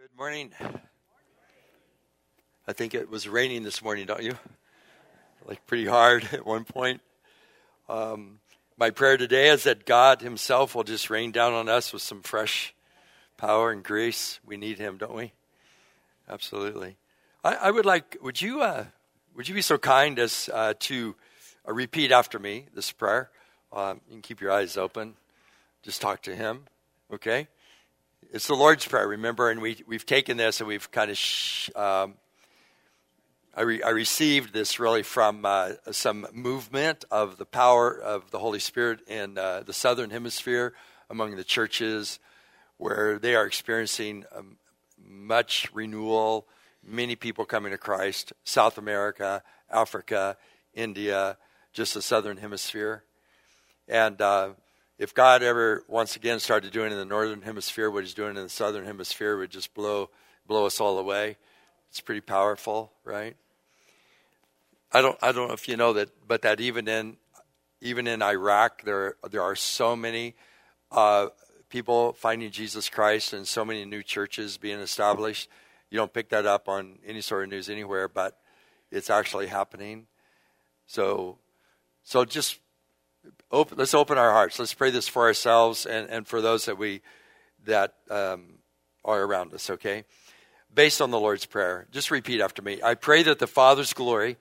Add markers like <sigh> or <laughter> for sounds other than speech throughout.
Good morning. I think it was raining this morning, don't you? Like pretty hard <laughs> at one point. Um, my prayer today is that God Himself will just rain down on us with some fresh power and grace. We need Him, don't we? Absolutely. I, I would like. Would you? Uh, would you be so kind as uh, to uh, repeat after me this prayer? Um, you can keep your eyes open. Just talk to Him. Okay. It's the Lord's Prayer, remember, and we, we've taken this and we've kind of, sh- um, I, re- I, received this really from uh, some movement of the power of the Holy Spirit in uh, the Southern Hemisphere among the churches where they are experiencing um, much renewal, many people coming to Christ, South America, Africa, India, just the Southern Hemisphere. And uh, if God ever once again started doing in the northern hemisphere what he's doing in the southern hemisphere would just blow blow us all away. It's pretty powerful, right? I don't I don't know if you know that but that even in even in Iraq there there are so many uh, people finding Jesus Christ and so many new churches being established. You don't pick that up on any sort of news anywhere, but it's actually happening. So so just open, let's open our hearts. Let's pray this for ourselves and, and for those that we that um, are around us. Okay, based on the Lord's prayer, just repeat after me. I pray that the Father's glory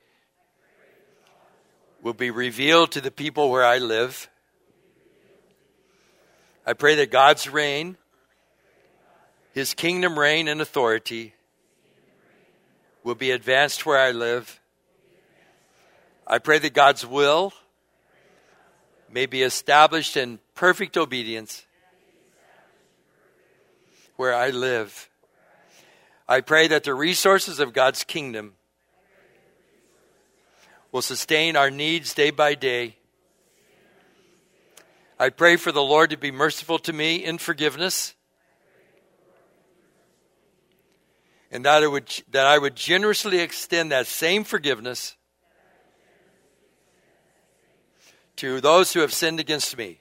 will be revealed to the people where I live. I pray that God's reign, His kingdom reign and authority, will be advanced where I live. I pray that God's will may be established in perfect obedience where I live. I pray that the resources of God's kingdom will sustain our needs day by day. I pray for the Lord to be merciful to me in forgiveness. And that would, that I would generously extend that same forgiveness to those who have sinned against me.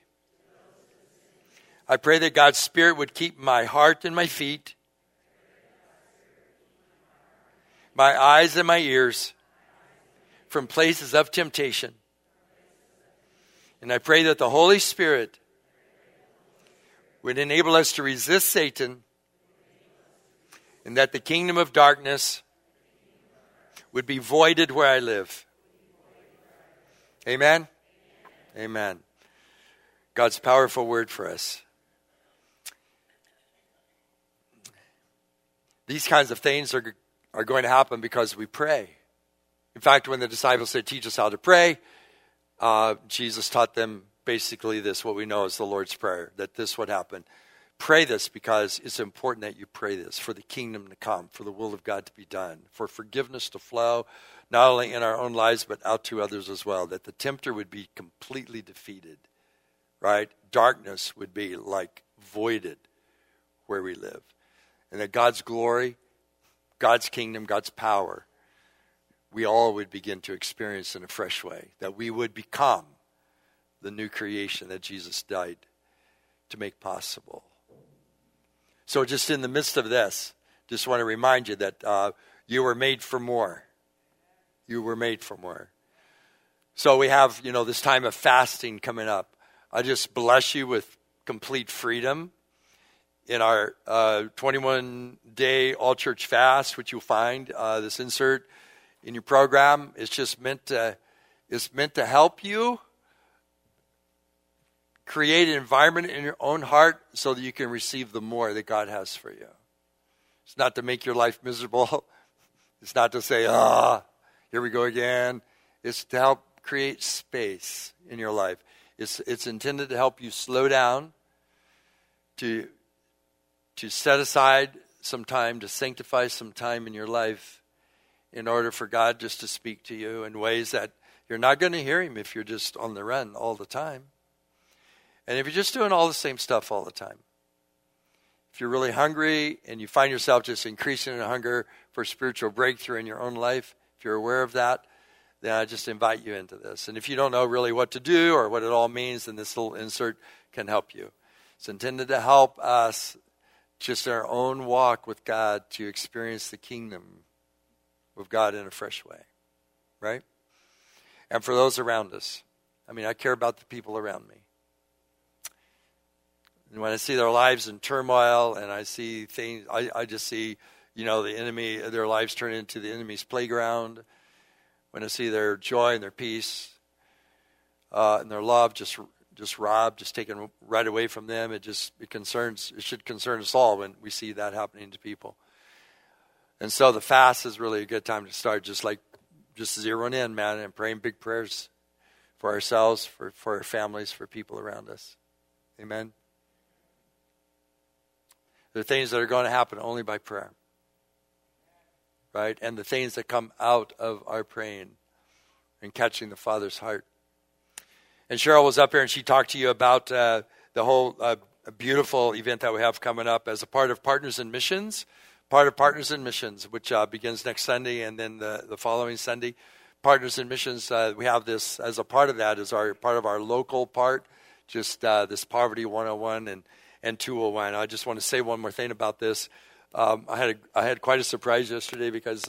I pray that God's Spirit would keep my heart and my feet, my eyes and my ears from places of temptation. And I pray that the Holy Spirit would enable us to resist Satan and that the kingdom of darkness would be voided where I live. Amen. Amen. God's powerful word for us. These kinds of things are, are going to happen because we pray. In fact, when the disciples said, Teach us how to pray, uh, Jesus taught them basically this, what we know as the Lord's Prayer, that this would happen. Pray this because it's important that you pray this for the kingdom to come, for the will of God to be done, for forgiveness to flow, not only in our own lives, but out to others as well, that the tempter would be completely defeated, right? Darkness would be like voided where we live. And that God's glory, God's kingdom, God's power, we all would begin to experience in a fresh way, that we would become the new creation that Jesus died to make possible. So, just in the midst of this, just want to remind you that uh, you were made for more. You were made for more. So we have, you know, this time of fasting coming up. I just bless you with complete freedom in our uh, 21 day all church fast, which you'll find uh, this insert in your program. It's just meant to, it's meant to help you create an environment in your own heart so that you can receive the more that God has for you. It's not to make your life miserable. <laughs> It's not to say, ah, here we go again. It's to help create space in your life. It's, it's intended to help you slow down, to, to set aside some time, to sanctify some time in your life in order for God just to speak to you in ways that you're not going to hear Him if you're just on the run all the time. And if you're just doing all the same stuff all the time. If you're really hungry and you find yourself just increasing in hunger for spiritual breakthrough in your own life, if you're aware of that, then I just invite you into this. And if you don't know really what to do or what it all means, then this little insert can help you. It's intended to help us just in our own walk with God to experience the kingdom of God in a fresh way, right? And for those around us, I mean, I care about the people around me. And when I see their lives in turmoil and I see things, I, I just see, you know, the enemy, their lives turn into the enemy's playground. When I see their joy and their peace uh, and their love just just robbed, just taken right away from them. It just it concerns it should concern us all when we see that happening to people. And so the fast is really a good time to start, just like just zeroing in, man, and praying big prayers for ourselves, for, for our families, for people around us. Amen. There are things that are going to happen only by prayer. Right? And the things that come out of our praying and catching the Father's heart. And Cheryl was up here and she talked to you about uh, the whole uh, beautiful event that we have coming up as a part of Partners in Missions. Part of Partners in Missions, which uh, begins next Sunday and then the, the following Sunday. Partners in Missions, uh, we have this as a part of that, as our part of our local part, just uh, this Poverty 101 and, and 201. I just want to say one more thing about this. Um, I, had a, I had quite a surprise yesterday because,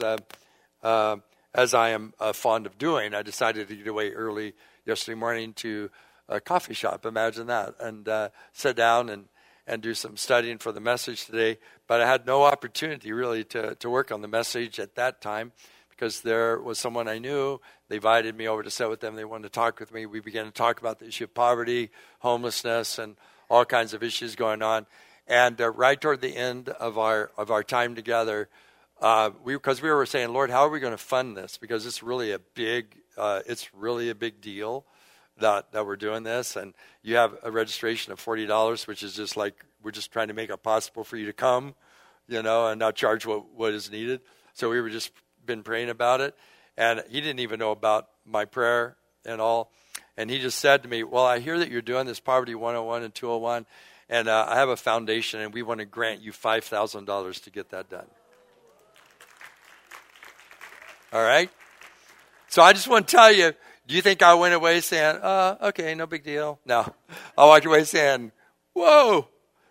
uh, as I am fond of doing, I decided to get away early yesterday morning to a coffee shop. Imagine that. And uh, sit down and, and do some studying for the message today. But I had no opportunity really to, to work on the message at that time because there was someone I knew. They invited me over to sit with them. They wanted to talk with me. We began to talk about the issue of poverty, homelessness, and all kinds of issues going on. And uh, right toward the end of our of our time together, uh, we because we were saying, Lord, how are we going to fund this? Because it's really a big uh, it's really a big deal that, that we're doing this. And you have a registration of $40, which is just like we're just trying to make it possible for you to come, you know, and not charge what, what is needed. So we were just been praying about it. And he didn't even know about my prayer and all. And he just said to me, Well, I hear that you're doing this Poverty 101 and 201, and uh, I have a foundation, and we want to grant you $5,000 to get that done. All right? So I just want to tell you, do you think I went away saying, uh, okay, no big deal? No. I walked away saying, whoa,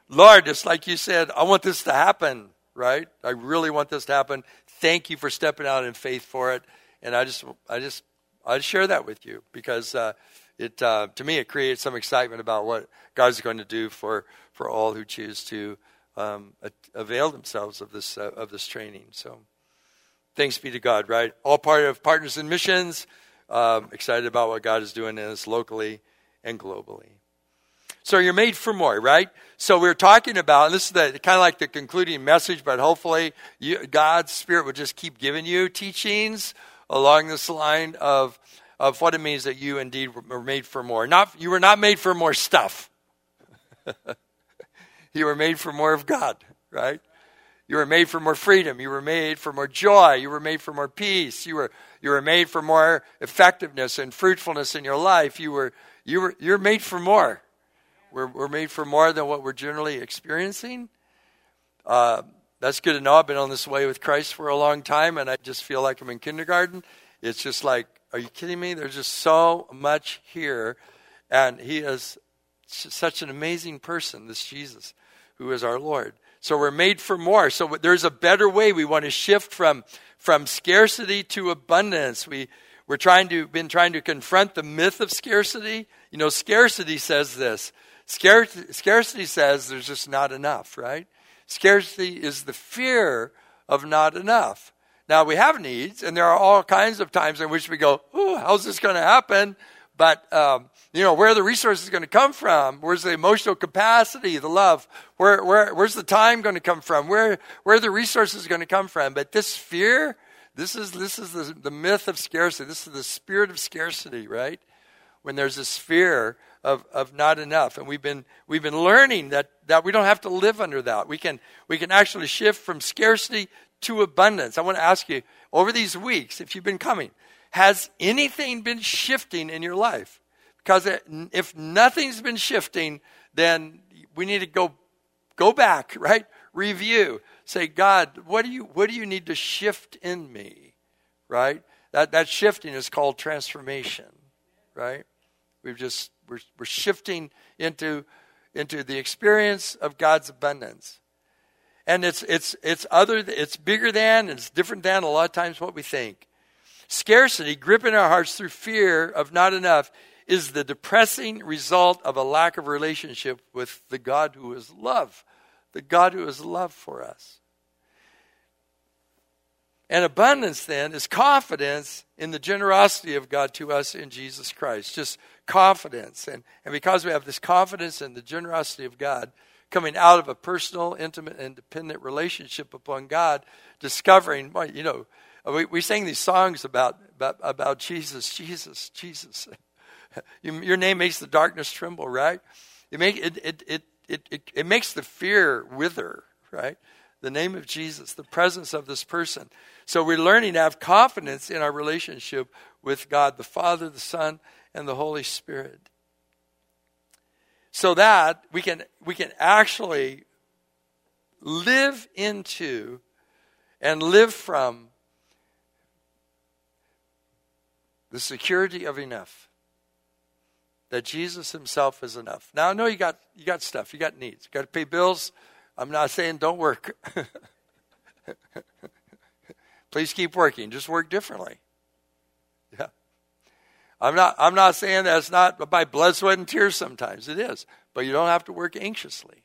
Lord, just like you said, I want this to happen, right? I really want this to happen. Thank you for stepping out in faith for it. And I just, I just, I share that with you because uh, it, uh, to me, it creates some excitement about what God's going to do for, for all who choose to um, avail themselves of this, uh, of this training. So. Thanks be to God, right? All part of Partners in Missions. Um, excited about what God is doing in us locally and globally. So you're made for more, right? So we're talking about, and this is the kind of like the concluding message, but hopefully you, God's Spirit will just keep giving you teachings along this line of of what it means that you indeed were made for more. Not you were not made for more stuff. <laughs> you were made for more of God, right? You were made for more freedom. You were made for more joy. You were made for more peace. You were, you were made for more effectiveness and fruitfulness in your life. You were, you were, you're made for more. We're, we're made for more than what we're generally experiencing. Uh, that's good to know. I've been on this way with Christ for a long time, and I just feel like I'm in kindergarten. It's just like, are you kidding me? There's just so much here. And He is such an amazing person, this Jesus, who is our Lord. So we're made for more. So there's a better way. We want to shift from, from scarcity to abundance. We, we're trying to, been trying to confront the myth of scarcity. You know, scarcity says this. Scarcity, scarcity says there's just not enough, right? Scarcity is the fear of not enough. Now we have needs, and there are all kinds of times in which we go, "Oh, how's this going to happen?" But um, you know, where are the resources going to come from? Where's the emotional capacity, the love? Where, where, where's the time going to come from? Where, where are the resources going to come from? But this fear, this is, this is the, the myth of scarcity. This is the spirit of scarcity, right? When there's this fear of, of not enough. And we've been, we've been learning that, that we don't have to live under that. We can, we can actually shift from scarcity to abundance. I want to ask you, over these weeks, if you've been coming, has anything been shifting in your life? Because if nothing's been shifting, then we need to go go back, <laughs> right? Review. Say, God, what do you what do you need to shift in me? Right? That that shifting is called transformation, right? We've just we're we're shifting into into the experience of God's abundance. And it's it's it's other it's bigger than it's different than a lot of times what we think. Scarcity, gripping our hearts through fear of not enough, is the depressing result of a lack of relationship with the God who is love, the God who is love for us. And abundance then is confidence in the generosity of God to us in Jesus Christ. Just confidence. And, and because we have this confidence in the generosity of God, coming out of a personal, intimate, and dependent relationship upon God, discovering, you know, uh, we, we sing these songs about, about, about Jesus, Jesus, Jesus. <laughs> Your name makes the darkness tremble, right? It, make, it, it, it, it, it makes the fear wither, right? The name of Jesus, the presence of this person. So we're learning to have confidence in our relationship with God, the Father, the Son, and the Holy Spirit so that we can we can actually live into and live from the security of enough that Jesus himself is enough. Now I know you got you got stuff, you got needs. You got to pay bills. I'm not saying don't work. <laughs> Please keep working. Just work differently. I'm not, I'm not saying that's not by blood, sweat, and tears sometimes. It is. But you don't have to work anxiously.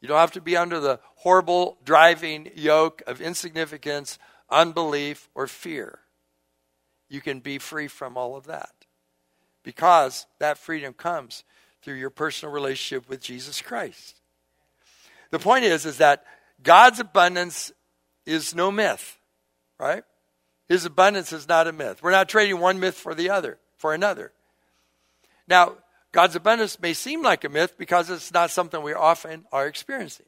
You don't have to be under the horrible driving yoke of insignificance, unbelief, or fear. You can be free from all of that. Because that freedom comes through your personal relationship with Jesus Christ. The point is, is that God's abundance is no myth, right? His abundance is not a myth. We're not trading one myth for the other, for another. Now, God's abundance may seem like a myth because it's not something we often are experiencing.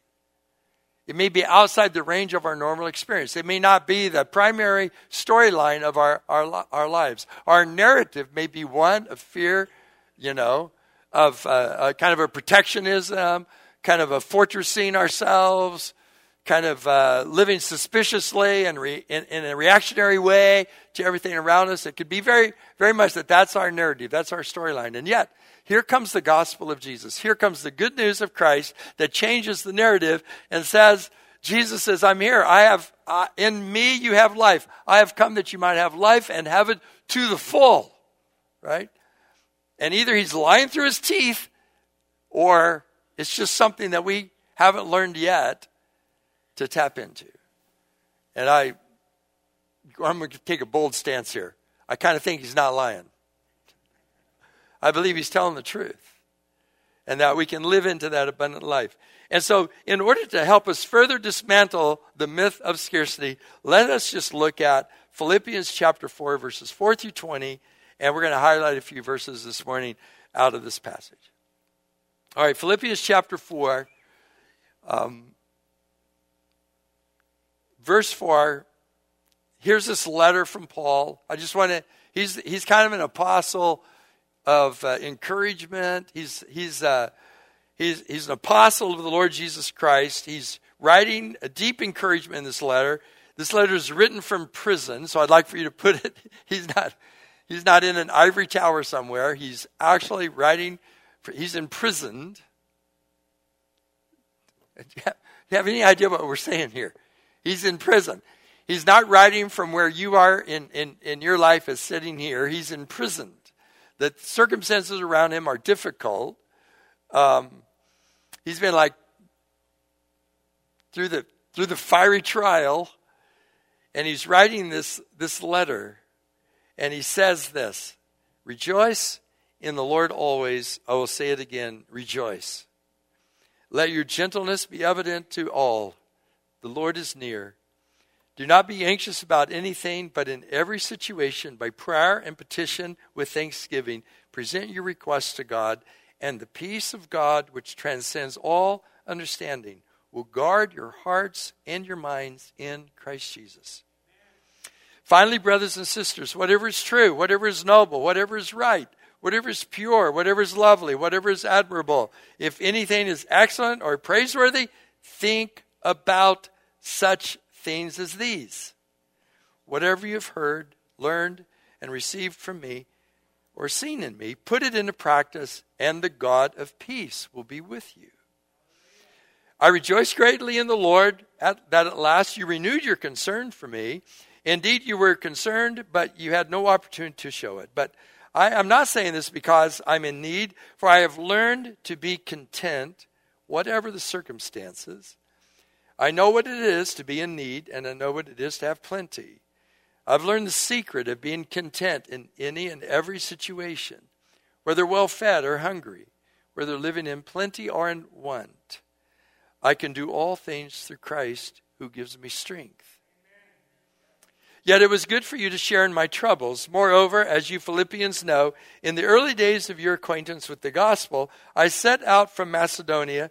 It may be outside the range of our normal experience. It may not be the primary storyline of our, our, our lives. Our narrative may be one of fear, you know, of uh, a kind of a protectionism, kind of a fortressing ourselves, kind of uh, living suspiciously and re- in, in, a reactionary way to everything around us. It could be very, very much that that's our narrative, that's our storyline. And yet, here comes the gospel of Jesus. Here comes the good news of Christ that changes the narrative and says, Jesus says, I'm here. I have, uh, in me you have life. I have come that you might have life and have it to the full. Right? And either he's lying through his teeth or it's just something that we haven't learned yet to tap into. And I, I'm going to take a bold stance here. I kind of think he's not lying. I believe he's telling the truth and that we can live into that abundant life. And so, in order to help us further dismantle the myth of scarcity, let us just look at Philippians chapter 4, verses 4 through 20, and we're going to highlight a few verses this morning out of this passage. All right, Philippians chapter 4. Um, verse 4, here's this letter from Paul. I just want to, he's, he's kind of an apostle of uh, encouragement. He's, he's, uh, he's, he's an apostle of the Lord Jesus Christ. He's writing a deep encouragement in this letter. This letter is written from prison, so I'd like for you to put it, <laughs> he's not, he's not in an ivory tower somewhere. He's actually writing, for, he's imprisoned. <laughs> Do you have any idea what we're saying here? He's in prison. He's not writing from where you are in, in, in your life as sitting here. He's imprisoned. The circumstances around him are difficult. Um, he's been like through the through the fiery trial, and he's writing this this letter, and he says this: "Rejoice in the Lord always." I will say it again: rejoice. Let your gentleness be evident to all. The Lord is near. Do not be anxious about anything, but in every situation, by prayer and petition with thanksgiving, present your requests to God, and the peace of God, which transcends all understanding, will guard your hearts and your minds in Christ Jesus. Finally, brothers and sisters, whatever is true, whatever is noble, whatever is right, whatever is pure, whatever is lovely, whatever is admirable, if anything is excellent or praiseworthy, think about such things as these. Whatever you've heard, learned, and received from me, or seen in me, put it into practice, and the God of peace will be with you. I rejoice greatly in the Lord at, that at last you renewed your concern for me. Indeed, you were concerned, but you had no opportunity to show it. But I, am not saying this because I'm in need, for I have learned to be content, whatever the circumstances. I know what it is to be in need, and I know what it is to have plenty. I've learned the secret of being content in any and every situation, whether well fed or hungry, whether living in plenty or in want. I can do all things through Christ who gives me strength. Yet it was good for you to share in my troubles. Moreover, as you Philippians know, in the early days of your acquaintance with the gospel, I set out from Macedonia.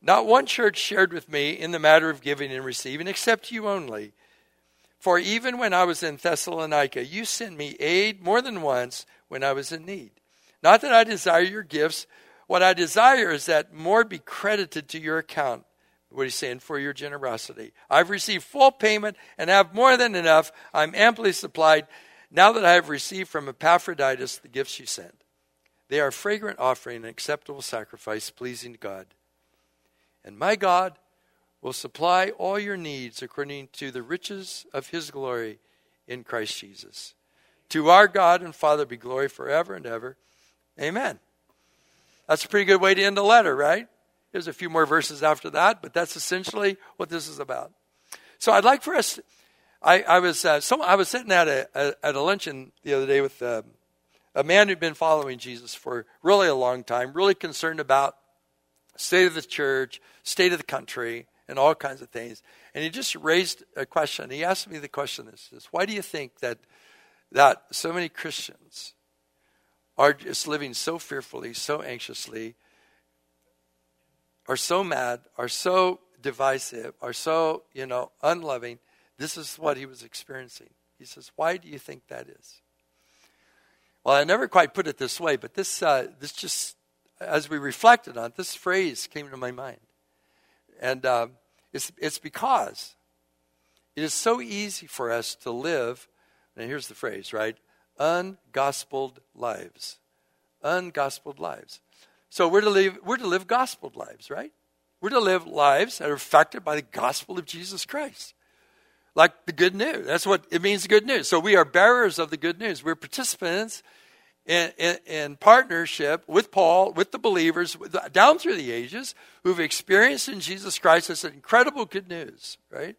Not one church shared with me in the matter of giving and receiving, except you only. For even when I was in Thessalonica, you sent me aid more than once when I was in need. Not that I desire your gifts. What I desire is that more be credited to your account what he's saying for your generosity. I've received full payment and have more than enough. I'm amply supplied now that I have received from Epaphroditus the gifts you sent. They are a fragrant offering, an acceptable sacrifice, pleasing to God. And my God will supply all your needs according to the riches of his glory in Christ Jesus. To our God and Father be glory forever and ever. Amen. That's a pretty good way to end the letter, right? There's a few more verses after that, but that's essentially what this is about. So I'd like for us. I, I was uh, some, I was sitting at a, a, at a luncheon the other day with uh, a man who'd been following Jesus for really a long time, really concerned about state of the church, state of the country, and all kinds of things. And he just raised a question. He asked me the question: "This is why do you think that that so many Christians are just living so fearfully, so anxiously?" are so mad, are so divisive, are so, you know, unloving. This is what he was experiencing. He says, Why do you think that is? Well, I never quite put it this way, but this, uh, this just, as we reflected on it, this phrase came to my mind. And uh, it's, it's because it is so easy for us to live, and here's the phrase, right? Ungospeled lives. Ungospeled lives. So we're to live, we're to live gospel lives, right? We're to live lives that are affected by the gospel of Jesus Christ. Like the good news. That's what it means, the good news. So we are bearers of the good news. We're participants in, in, in partnership with Paul, with the believers with, down through the ages who've experienced in Jesus Christ this incredible good news, right?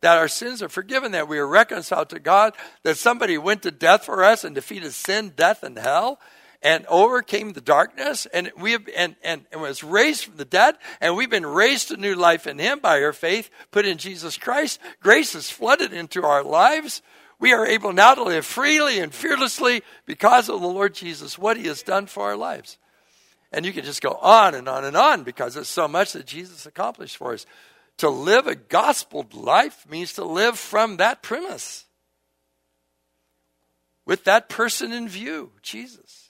That our sins are forgiven, that we are reconciled to God, that somebody went to death for us and defeated sin, death, and hell, and overcame the darkness and we have and, and, and was raised from the dead and we've been raised to new life in him by our faith put in jesus christ grace has flooded into our lives we are able now to live freely and fearlessly because of the lord jesus what he has done for our lives and you can just go on and on and on because there's so much that jesus accomplished for us to live a gospel life means to live from that premise with that person in view jesus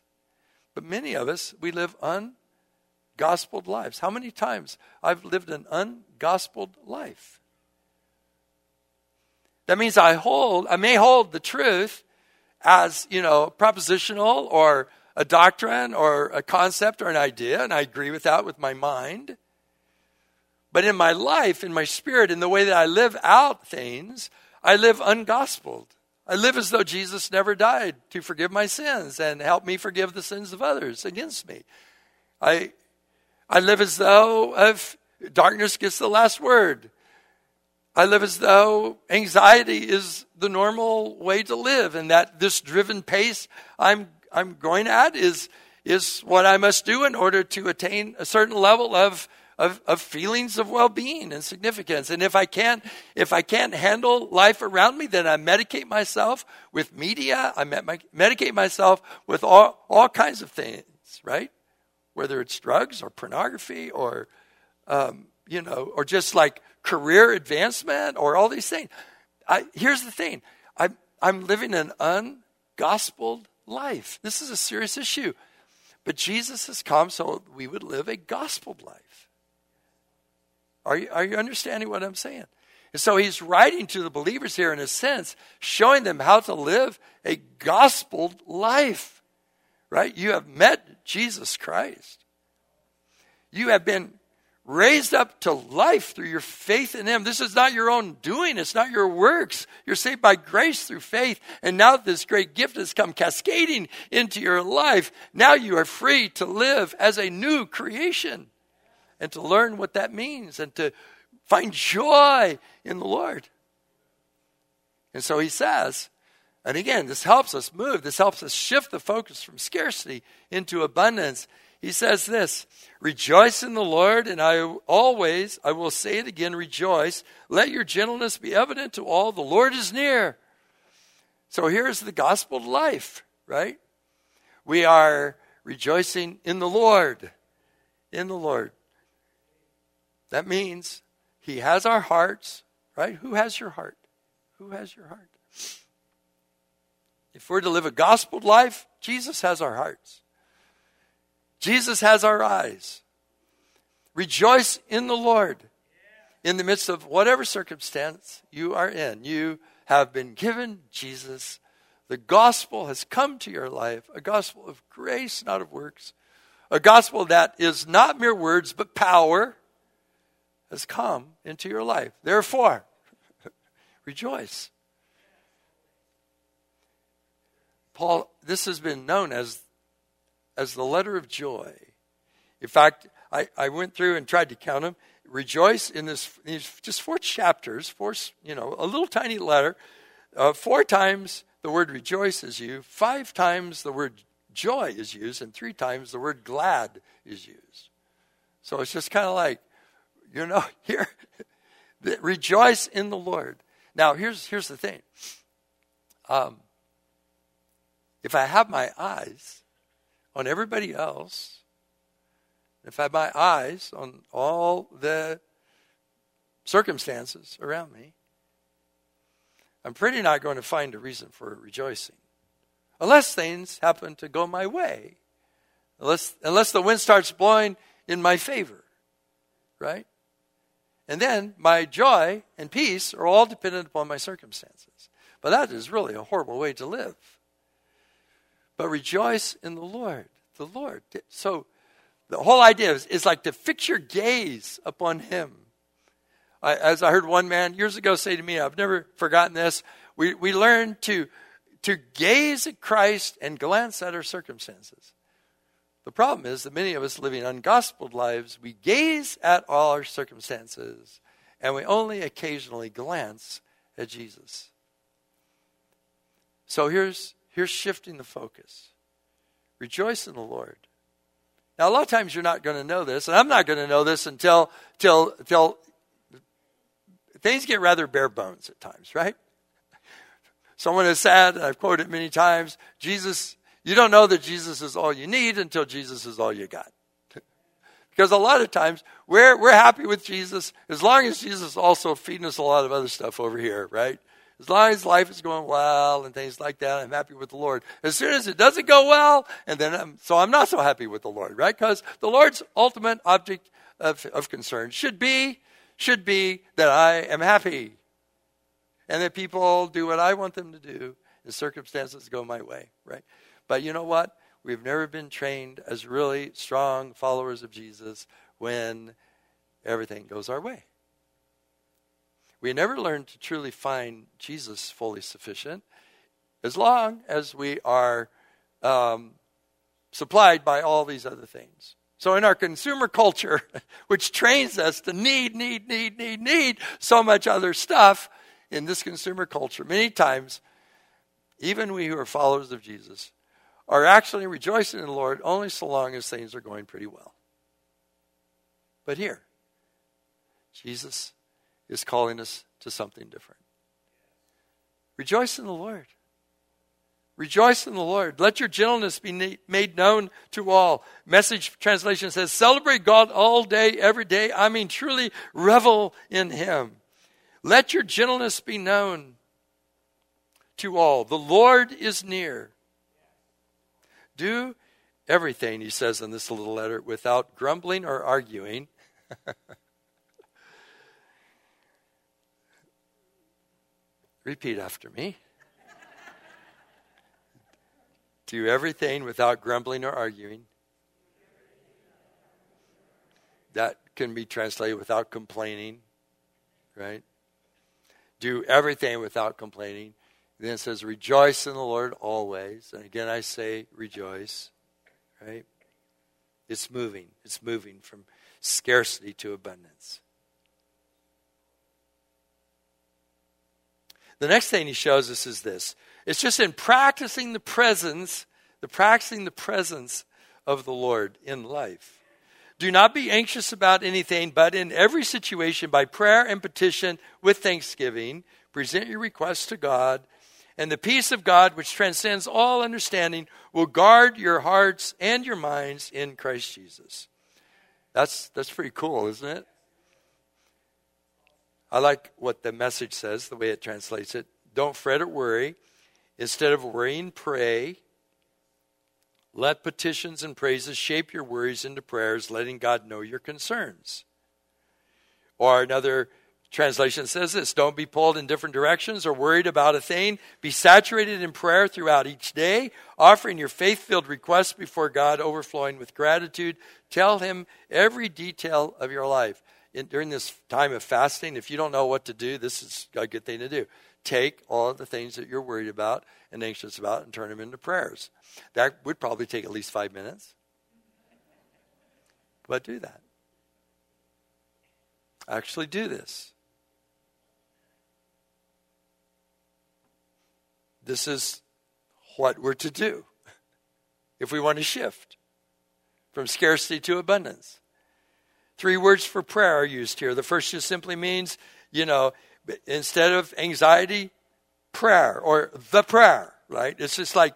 but many of us, we live ungospeled lives. How many times I've lived an ungospeled life? That means I hold, I may hold the truth as, you know, propositional or a doctrine or a concept or an idea, and I agree with that with my mind. But in my life, in my spirit, in the way that I live out things, I live ungospeled. I live as though Jesus never died to forgive my sins and help me forgive the sins of others against me. I, I live as though if darkness gets the last word. I live as though anxiety is the normal way to live, and that this driven pace I'm, I'm going at is, is what I must do in order to attain a certain level of of, of feelings of well-being and significance. And if I can't, if I can't handle life around me, then I medicate myself with media. I medicate myself with all, all kinds of things, right? Whether it's drugs or pornography or, um, you know, or just like career advancement or all these things. I, here's the thing. I'm, I'm living an ungospeled life. This is a serious issue. But Jesus has come so we would live a gospel life. Are you, are you understanding what I'm saying? And so he's writing to the believers here in a sense, showing them how to live a gospel life. Right? You have met Jesus Christ. You have been raised up to life through your faith in Him. This is not your own doing, it's not your works. You're saved by grace through faith. And now this great gift has come cascading into your life. Now you are free to live as a new creation and to learn what that means and to find joy in the Lord. And so He says, and again, this helps us move. This helps us shift the focus from scarcity into abundance. He says this Rejoice in the Lord, and I always, I will say it again, rejoice. Let your gentleness be evident to all. The Lord is near. So here's the gospel life, right? We are rejoicing in the Lord. In the Lord. That means He has our hearts, right? Who has your heart? Who has your heart? If we're to live a gospel life, Jesus has our hearts. Jesus has our eyes. Rejoice in the Lord in the midst of whatever circumstance you are in. You have been given Jesus. The gospel has come to your life, a gospel of grace, not of works. A gospel that is not mere words, but power has come into your life. Therefore, <laughs> rejoice. Paul, this has been known as as the letter of joy. In fact, I, I went through and tried to count them. Rejoice in this these just four chapters, four you know, a little tiny letter. Uh, four times the word rejoice is used, five times the word joy is used, and three times the word glad is used. So it's just kind of like, you know, <laughs> here, <laughs> rejoice in the Lord. Now, here's here's the thing. Um, if I have my eyes on everybody else, if I my eyes on all the circumstances around me, I'm pretty not going to find a reason for rejoicing. Unless things happen to go my way. Unless, unless the wind starts blowing in my favor. Right? And then my joy and peace are all dependent upon my circumstances. But that is really a horrible way to live but rejoice in the Lord. The Lord. So the whole idea is, is like to fix your gaze upon Him. I, as I heard one man years ago say to me, I've never forgotten this. We, we learn to, to gaze at Christ and glance at our circumstances. The problem is that many of us living ungospeled lives, we gaze at all our circumstances and we only occasionally glance at Jesus. So here's Here's shifting the focus. Rejoice in the Lord. Now, a lot of times you're not going to know this, and I'm not going to know this until, till, till things get rather bare bones at times, right? Someone has said, and I've quoted many times, Jesus, you don't know that Jesus is all you need until Jesus is all you got. because a lot of times we're, we're happy with Jesus as long as Jesus is also feeding us a lot of other stuff over here, right? As long as life is going well and things like that, I'm happy with the Lord. As soon as it doesn't go well, and then I'm, so I'm not so happy with the Lord, right? Because the Lord's ultimate object of, of concern should be, should be that I am happy. And that people do what I want them to do and circumstances go my way, right? But you know what? We've never been trained as really strong followers of Jesus when everything goes our way. We never learn to truly find Jesus fully sufficient as long as we are um, supplied by all these other things. So, in our consumer culture, <laughs> which trains us to need, need, need, need, need so much other stuff, in this consumer culture, many times, even we who are followers of Jesus are actually rejoicing in the Lord only so long as things are going pretty well. But here, Jesus is calling us to something different. Rejoice in the Lord. Rejoice in the Lord. Let your gentleness be made known to all. Message translation says, Celebrate God all day, every day. I mean, truly revel in Him. Let your gentleness be known to all. The Lord is near. Do everything, he says in this little letter, without grumbling or arguing. <laughs> Repeat after me. Do everything without grumbling or arguing. That can be translated without complaining, right? Do everything without complaining. Then it says, rejoice in the Lord always. And again, I say rejoice, right? It's moving. It's moving from scarcity to abundance. The next thing he shows us is this it's just in practicing the presence, the practicing the presence of the Lord in life. Do not be anxious about anything, but in every situation, by prayer and petition with thanksgiving, present your requests to God, and the peace of God, which transcends all understanding, will guard your hearts and your minds in Christ Jesus. That's, that's pretty cool, isn't it? I like what the message says, the way it translates it. Don't fret or worry. Instead of worrying, pray. Let petitions and praises shape your worries into prayers, letting God know your concerns. Or another translation says this Don't be pulled in different directions or worried about a thing. Be saturated in prayer throughout each day, offering your faith filled requests before God, overflowing with gratitude. Tell Him every detail of your life. In, during this time of fasting, if you don't know what to do, this is a good thing to do take all the things that you're worried about and anxious about and turn them into prayers. That would probably take at least five minutes. But do that. Actually, do this. This is what we're to do <laughs> if we want to shift from scarcity to abundance. Three words for prayer are used here. The first just simply means, you know, instead of anxiety, prayer or the prayer, right? It's just like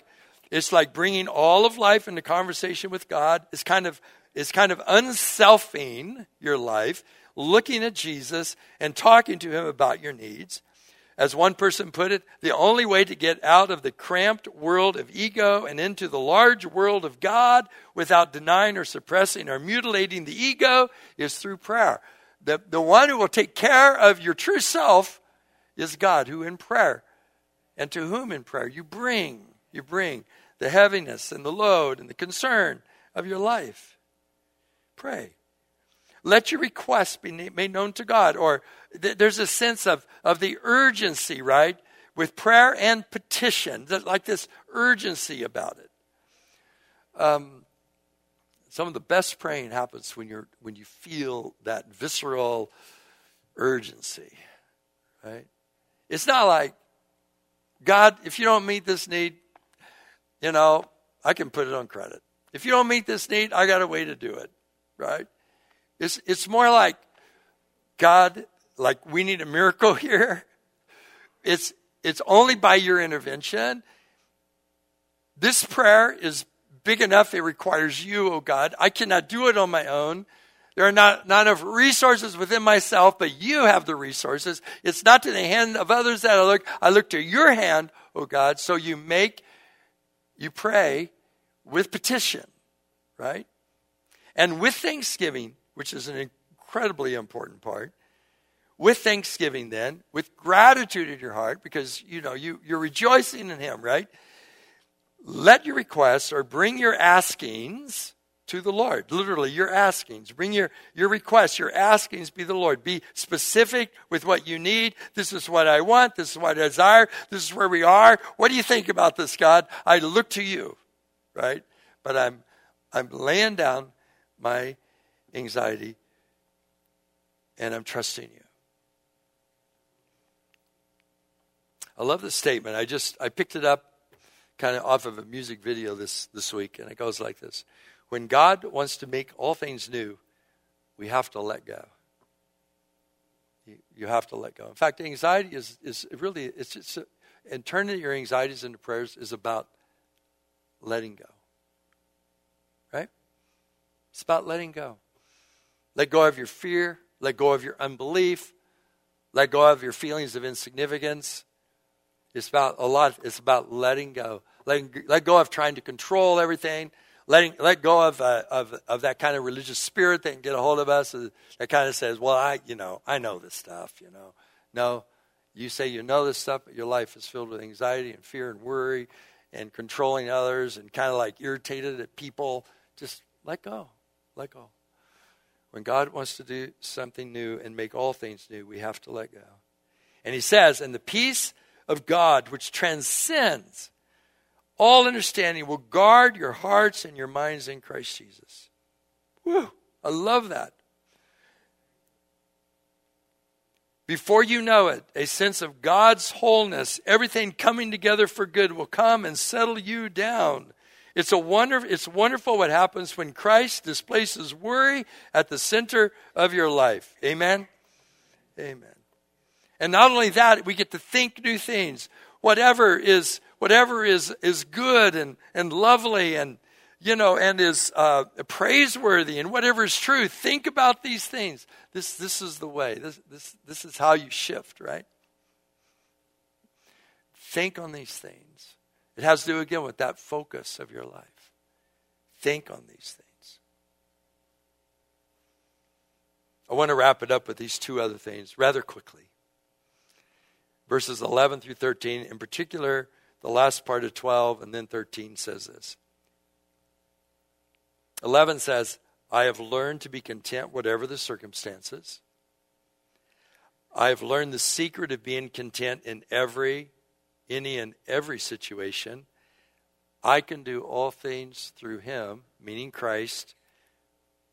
it's like bringing all of life into conversation with God. It's kind of it's kind of unselfing your life, looking at Jesus and talking to him about your needs. As one person put it, the only way to get out of the cramped world of ego and into the large world of God without denying or suppressing or mutilating the ego is through prayer. The, the one who will take care of your true self is God, who in prayer, and to whom in prayer you bring, you bring the heaviness and the load and the concern of your life. Pray. Let your requests be made known to God. Or th- there's a sense of, of the urgency, right? With prayer and petition, like this urgency about it. Um, some of the best praying happens when you're when you feel that visceral urgency. Right? It's not like God, if you don't meet this need, you know, I can put it on credit. If you don't meet this need, I got a way to do it. Right? It's it's more like God, like we need a miracle <laughs> here. It's it's only by your intervention. This prayer is big enough it requires you, oh God. I cannot do it on my own. There are not, not enough resources within myself, but you have the resources. It's not to the hand of others that I look. I look to your hand, oh God. So you make, you pray with petition, right? And with thanksgiving, which is an incredibly important part. With thanksgiving, then, with gratitude in your heart, because you know you, you're rejoicing in Him, right? let your requests or bring your askings to the Lord. Literally, your askings. Bring your, your requests, your askings be the Lord. Be specific with what you need. This is what I want. This is what I desire. This is where we are. What do you think about this, God? I look to you, right? But I'm, I'm laying down my anxiety and I'm trusting you. I love this statement. I just, I picked it up kind of off of a music video this, this week, and it goes like this When God wants to make all things new, we have to let go. You, have to let go. In fact, anxiety is, is really, it's, just, and turning your anxieties into prayers is about letting go. Right? It's about letting go. Let go of your fear, let go of your unbelief, let go of your feelings of insignificance, it's about a lot. It's about letting go, letting let go of trying to control everything, letting let go of uh, of of that kind of religious spirit that can get a hold of us. Uh, that kind of says, "Well, I you know I know this stuff." You know, no, you say you know this stuff, but your life is filled with anxiety and fear and worry and controlling others and kind of like irritated at people. Just let go, let go. When God wants to do something new and make all things new, we have to let go. And he says, and the peace of God, which transcends all understanding, will guard your hearts and your minds in Christ Jesus. Whew, I love that. Before you know it, a sense of God's wholeness, everything coming together for good, will come and settle you down. It's, a wonder, it's wonderful what happens when Christ displaces worry at the center of your life. Amen? Amen. And not only that, we get to think new things. Whatever is, whatever is, is good and, and lovely and, you know, and is uh, praiseworthy and whatever is true, think about these things. This, this is the way. This, this, this is how you shift, right? Think on these things. It has to do again with that focus of your life. Think on these things. I want to wrap it up with these two other things rather quickly. Verses 11 through 13, in particular, the last part of 12 and then 13 says this. 11 says, I have learned to be content whatever the circumstances. I have learned the secret of being content in every, any and every situation. I can do all things through him, meaning Christ,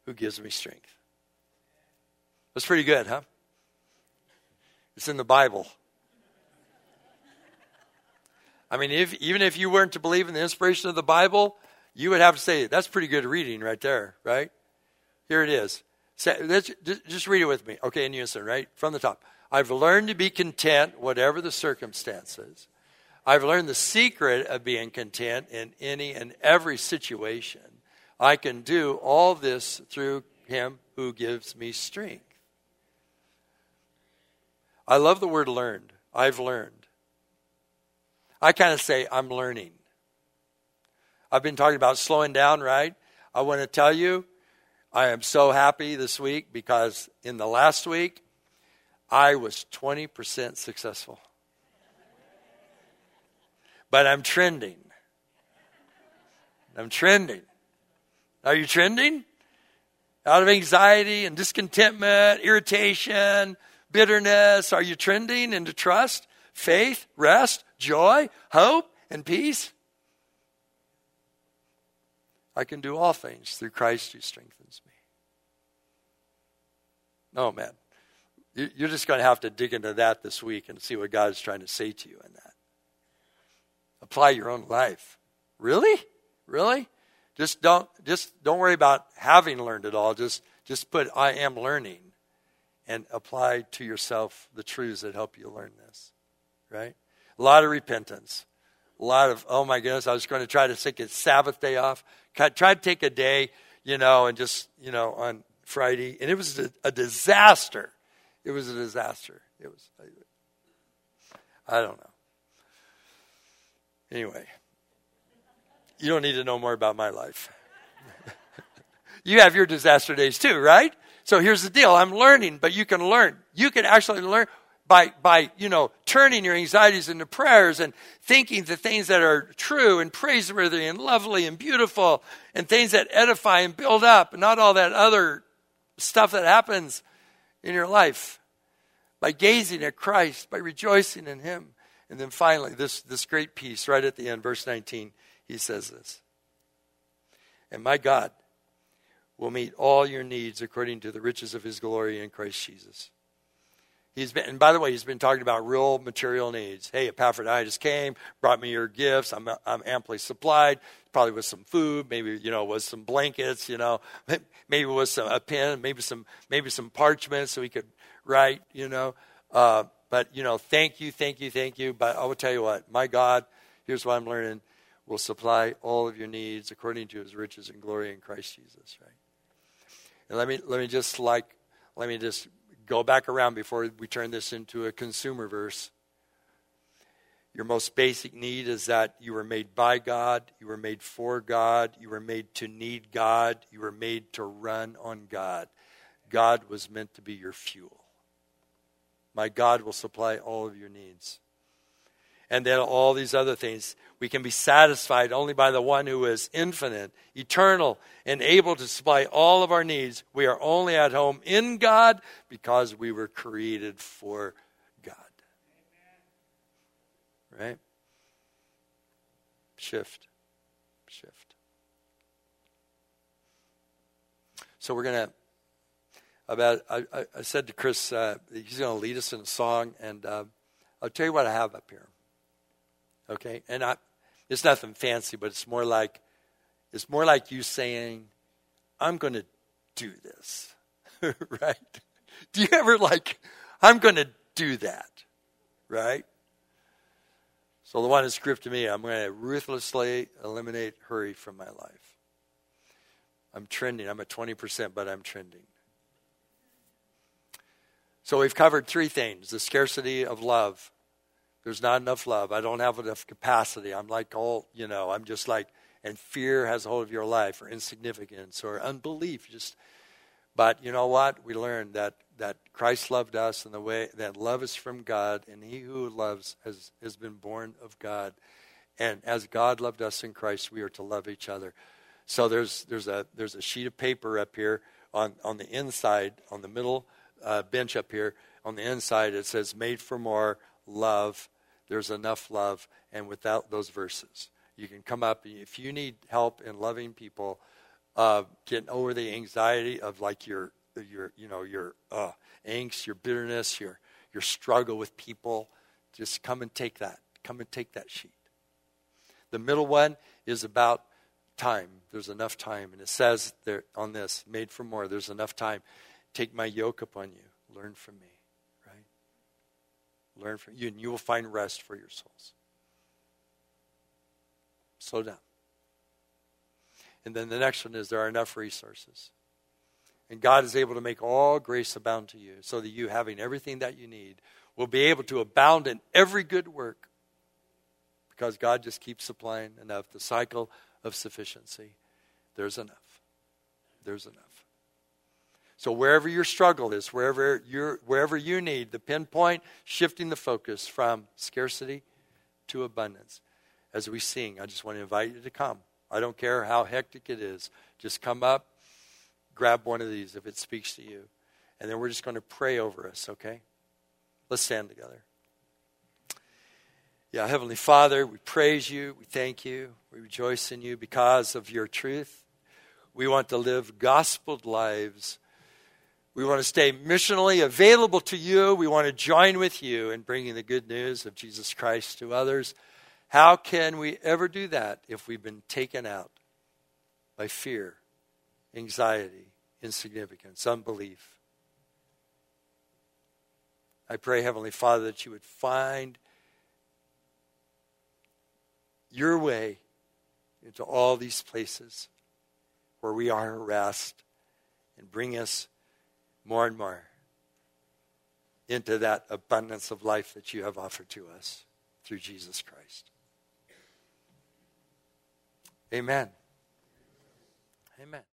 who gives me strength. That's pretty good, huh? It's in the Bible. I mean, if, even if you weren't to believe in the inspiration of the Bible, you would have to say, that's pretty good reading right there, right? Here it is. just read it with me. Okay, in unison, right? From the top. I've learned to be content, whatever the circumstances. I've learned the secret of being content in any and every situation. I can do all this through Him who gives me strength. I love the word learned. I've learned. I kind of say, I'm learning. I've been talking about slowing down, right? I want to tell you, I am so happy this week because in the last week, I was 20% successful. But I'm trending. I'm trending. Are you trending? Out of anxiety and discontentment, irritation, bitterness, are you trending into trust, faith, rest, joy, hope, and peace? I can do all things through Christ who strengthens me. Oh, man. You're just going to have to dig into that this week and see what God is trying to say to you in that. Apply your own life. Really? Really? Just don't just don't worry about having learned it all. Just just put I am learning and apply to yourself the truths that help you learn this. Right? A lot of repentance a lot of, oh my goodness, I was going to try to take a Sabbath day off. Try to take a day, you know, and just, you know, on Friday. And it was a, a disaster. It was a disaster. It was, I, I don't know. Anyway, you don't need to know more about my life. <laughs> you have your disaster days too, right? So here's the deal. I'm learning, but you can learn. You can actually learn by, by, you know, turning your anxieties into prayers and thinking the things that are true and praiseworthy and lovely and beautiful and things that edify and build up and not all that other stuff that happens in your life. By gazing at Christ, by rejoicing in Him. And then finally, this, this great piece right at the end, verse 19, he says this. And my God will meet all your needs according to the riches of His glory in Christ Jesus. He's been, and by the way, he's been talking about real material needs. Hey, Epaphroditus came, brought me your gifts. I'm, I'm amply supplied, probably with some food, maybe you know, with some blankets, you know, <laughs> maybe with some a pen, maybe some maybe some parchment so he could write, you know. Uh, but you know, thank you, thank you, thank you. But I will tell you what, my God, here's what I'm learning: will supply all of your needs according to His riches and glory in Christ Jesus. Right. And let me let me just like let me just go back around before we turn this into a consumer verse. Your most basic need is that you were made by God, you were made for God, you were made to need God, you were made to run on God. God was meant to be your fuel. My God will supply all of your needs. and then all these other things. We can be satisfied only by the one who is infinite, eternal, and able to supply all of our needs. We are only at home in God because we were created for God. Right? Shift. Shift. So we're going to about I, I, said to Chris uh, he's going to lead us in a song, and uh, I'll tell you what I have up here. Okay, and I, it's nothing fancy, but it's more like it's more like you saying, "I'm going to do this," <laughs> right? Do you ever like, "I'm going to do that," right? So the one gripped to me, I'm going to ruthlessly eliminate hurry from my life. I'm trending. I'm at 20%, but I'm trending. So we've covered three things the scarcity of love. There's not enough love. I don't have enough capacity. I'm like all, you know, I'm just like, and fear has a hold of your life, or insignificance, or unbelief. Just, but you know what? We learned that that Christ loved us, and the way that love is from God, and He who loves has has been born of God, and as God loved us in Christ, we are to love each other. So there's there's a there's a sheet of paper up here on on the inside on the middle uh, bench up here on the inside, it says, Made for more love. There's enough love. And without those verses, you can come up. If you need help in loving people, uh, getting over the anxiety of like your, your you know, your uh, angst, your bitterness, your, your struggle with people, just come and take that. Come and take that sheet. The middle one is about time. There's enough time. And it says there on this, made for more, there's enough time. Take my yoke upon you. Learn from me, right? Learn from you, and you will find rest for your souls. Slow down. And then the next one is there are enough resources. And God is able to make all grace abound to you, so that you, having everything that you need, will be able to abound in every good work. Because God just keeps supplying enough. The cycle of sufficiency. There's enough. There's enough. So wherever your struggle is, wherever you wherever you need the pinpoint, shifting the focus from scarcity to abundance. As we sing, I just want to invite you to come. I don't care how hectic it is. Just come up, grab one of these if it speaks to you. And then we're just going to pray over us, okay? Let's stand together. Yeah, Heavenly Father, we praise you. We thank you. We rejoice in you because of your truth. We want to live gospel lives we want to stay missionally available to you. We want to join with you in bringing the good news of Jesus Christ to others. How can we ever do that if we've been taken out by fear, anxiety, insignificance, unbelief? I pray, Heavenly Father, that you would find your way into all these places where we are harassed and bring us more and more into that abundance of life that you have offered to us through Jesus Christ. Amen. Amen.